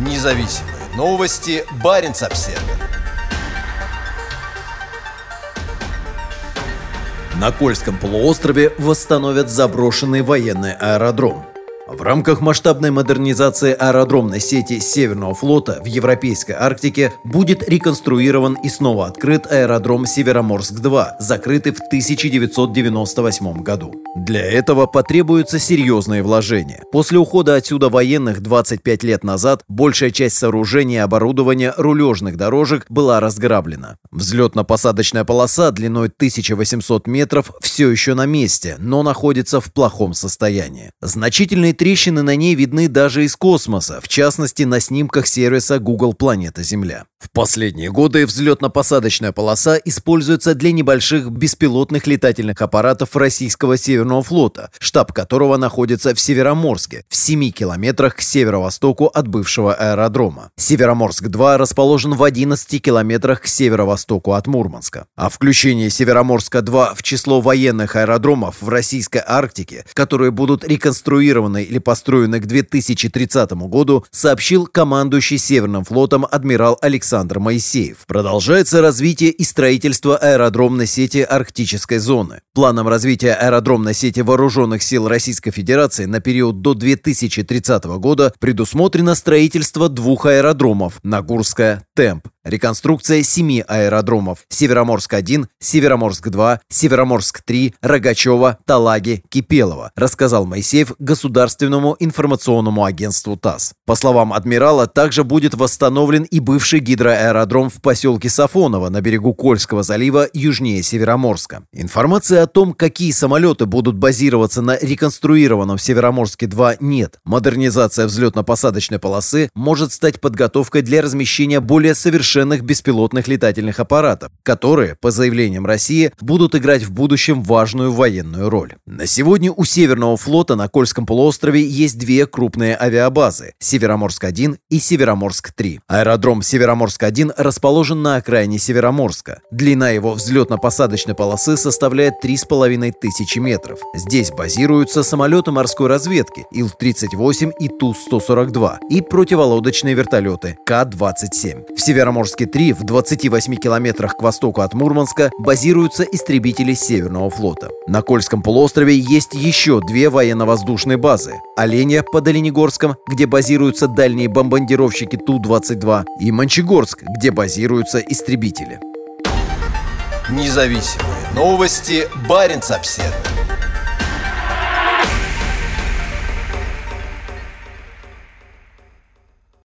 Независимые новости. Барин обсерва На Кольском полуострове восстановят заброшенный военный аэродром. В рамках масштабной модернизации аэродромной сети Северного флота в Европейской Арктике будет реконструирован и снова открыт аэродром Североморск-2, закрытый в 1998 году. Для этого потребуются серьезные вложения. После ухода отсюда военных 25 лет назад большая часть сооружений и оборудования рулежных дорожек была разграблена. Взлетно-посадочная полоса длиной 1800 метров все еще на месте, но находится в плохом состоянии. Значительные трещины на ней видны даже из космоса, в частности на снимках сервиса Google Планета Земля. В последние годы взлетно-посадочная полоса используется для небольших беспилотных летательных аппаратов российского Северного флота, штаб которого находится в Североморске, в 7 километрах к северо-востоку от бывшего аэродрома. Североморск-2 расположен в 11 километрах к северо-востоку от Мурманска. А включение Североморска-2 в число военных аэродромов в Российской Арктике, которые будут реконструированы или построены к 2030 году, сообщил командующий Северным флотом адмирал Александр Моисеев. Продолжается развитие и строительство аэродромной сети Арктической зоны. Планом развития аэродромной сети Вооруженных сил Российской Федерации на период до 2030 года предусмотрено строительство двух аэродромов – Нагурская, Темп. Реконструкция семи аэродромов – Североморск-1, Североморск-2, Североморск-3, Рогачева, Талаги, Кипелова, рассказал Моисеев государственному информационному агентству ТАСС. По словам адмирала, также будет восстановлен и бывший гидроаэродром в поселке Сафоново на берегу Кольского залива южнее Североморска. Информации о том, какие самолеты будут базироваться на реконструированном Североморске-2 нет. Модернизация взлетно-посадочной полосы может стать подготовкой для размещения более совершенных совершенных беспилотных летательных аппаратов, которые, по заявлениям России, будут играть в будущем важную военную роль. На сегодня у Северного флота на Кольском полуострове есть две крупные авиабазы – Североморск-1 и Североморск-3. Аэродром Североморск-1 расположен на окраине Североморска. Длина его взлетно-посадочной полосы составляет 3,5 тысячи метров. Здесь базируются самолеты морской разведки Ил-38 и Ту-142 и противолодочные вертолеты К-27. В Североморск Черноморске-3 в 28 километрах к востоку от Мурманска базируются истребители Северного флота. На Кольском полуострове есть еще две военно-воздушные базы. Оленя под Оленегорском, где базируются дальние бомбардировщики Ту-22, и Мончегорск, где базируются истребители. Независимые новости. Барин обседный.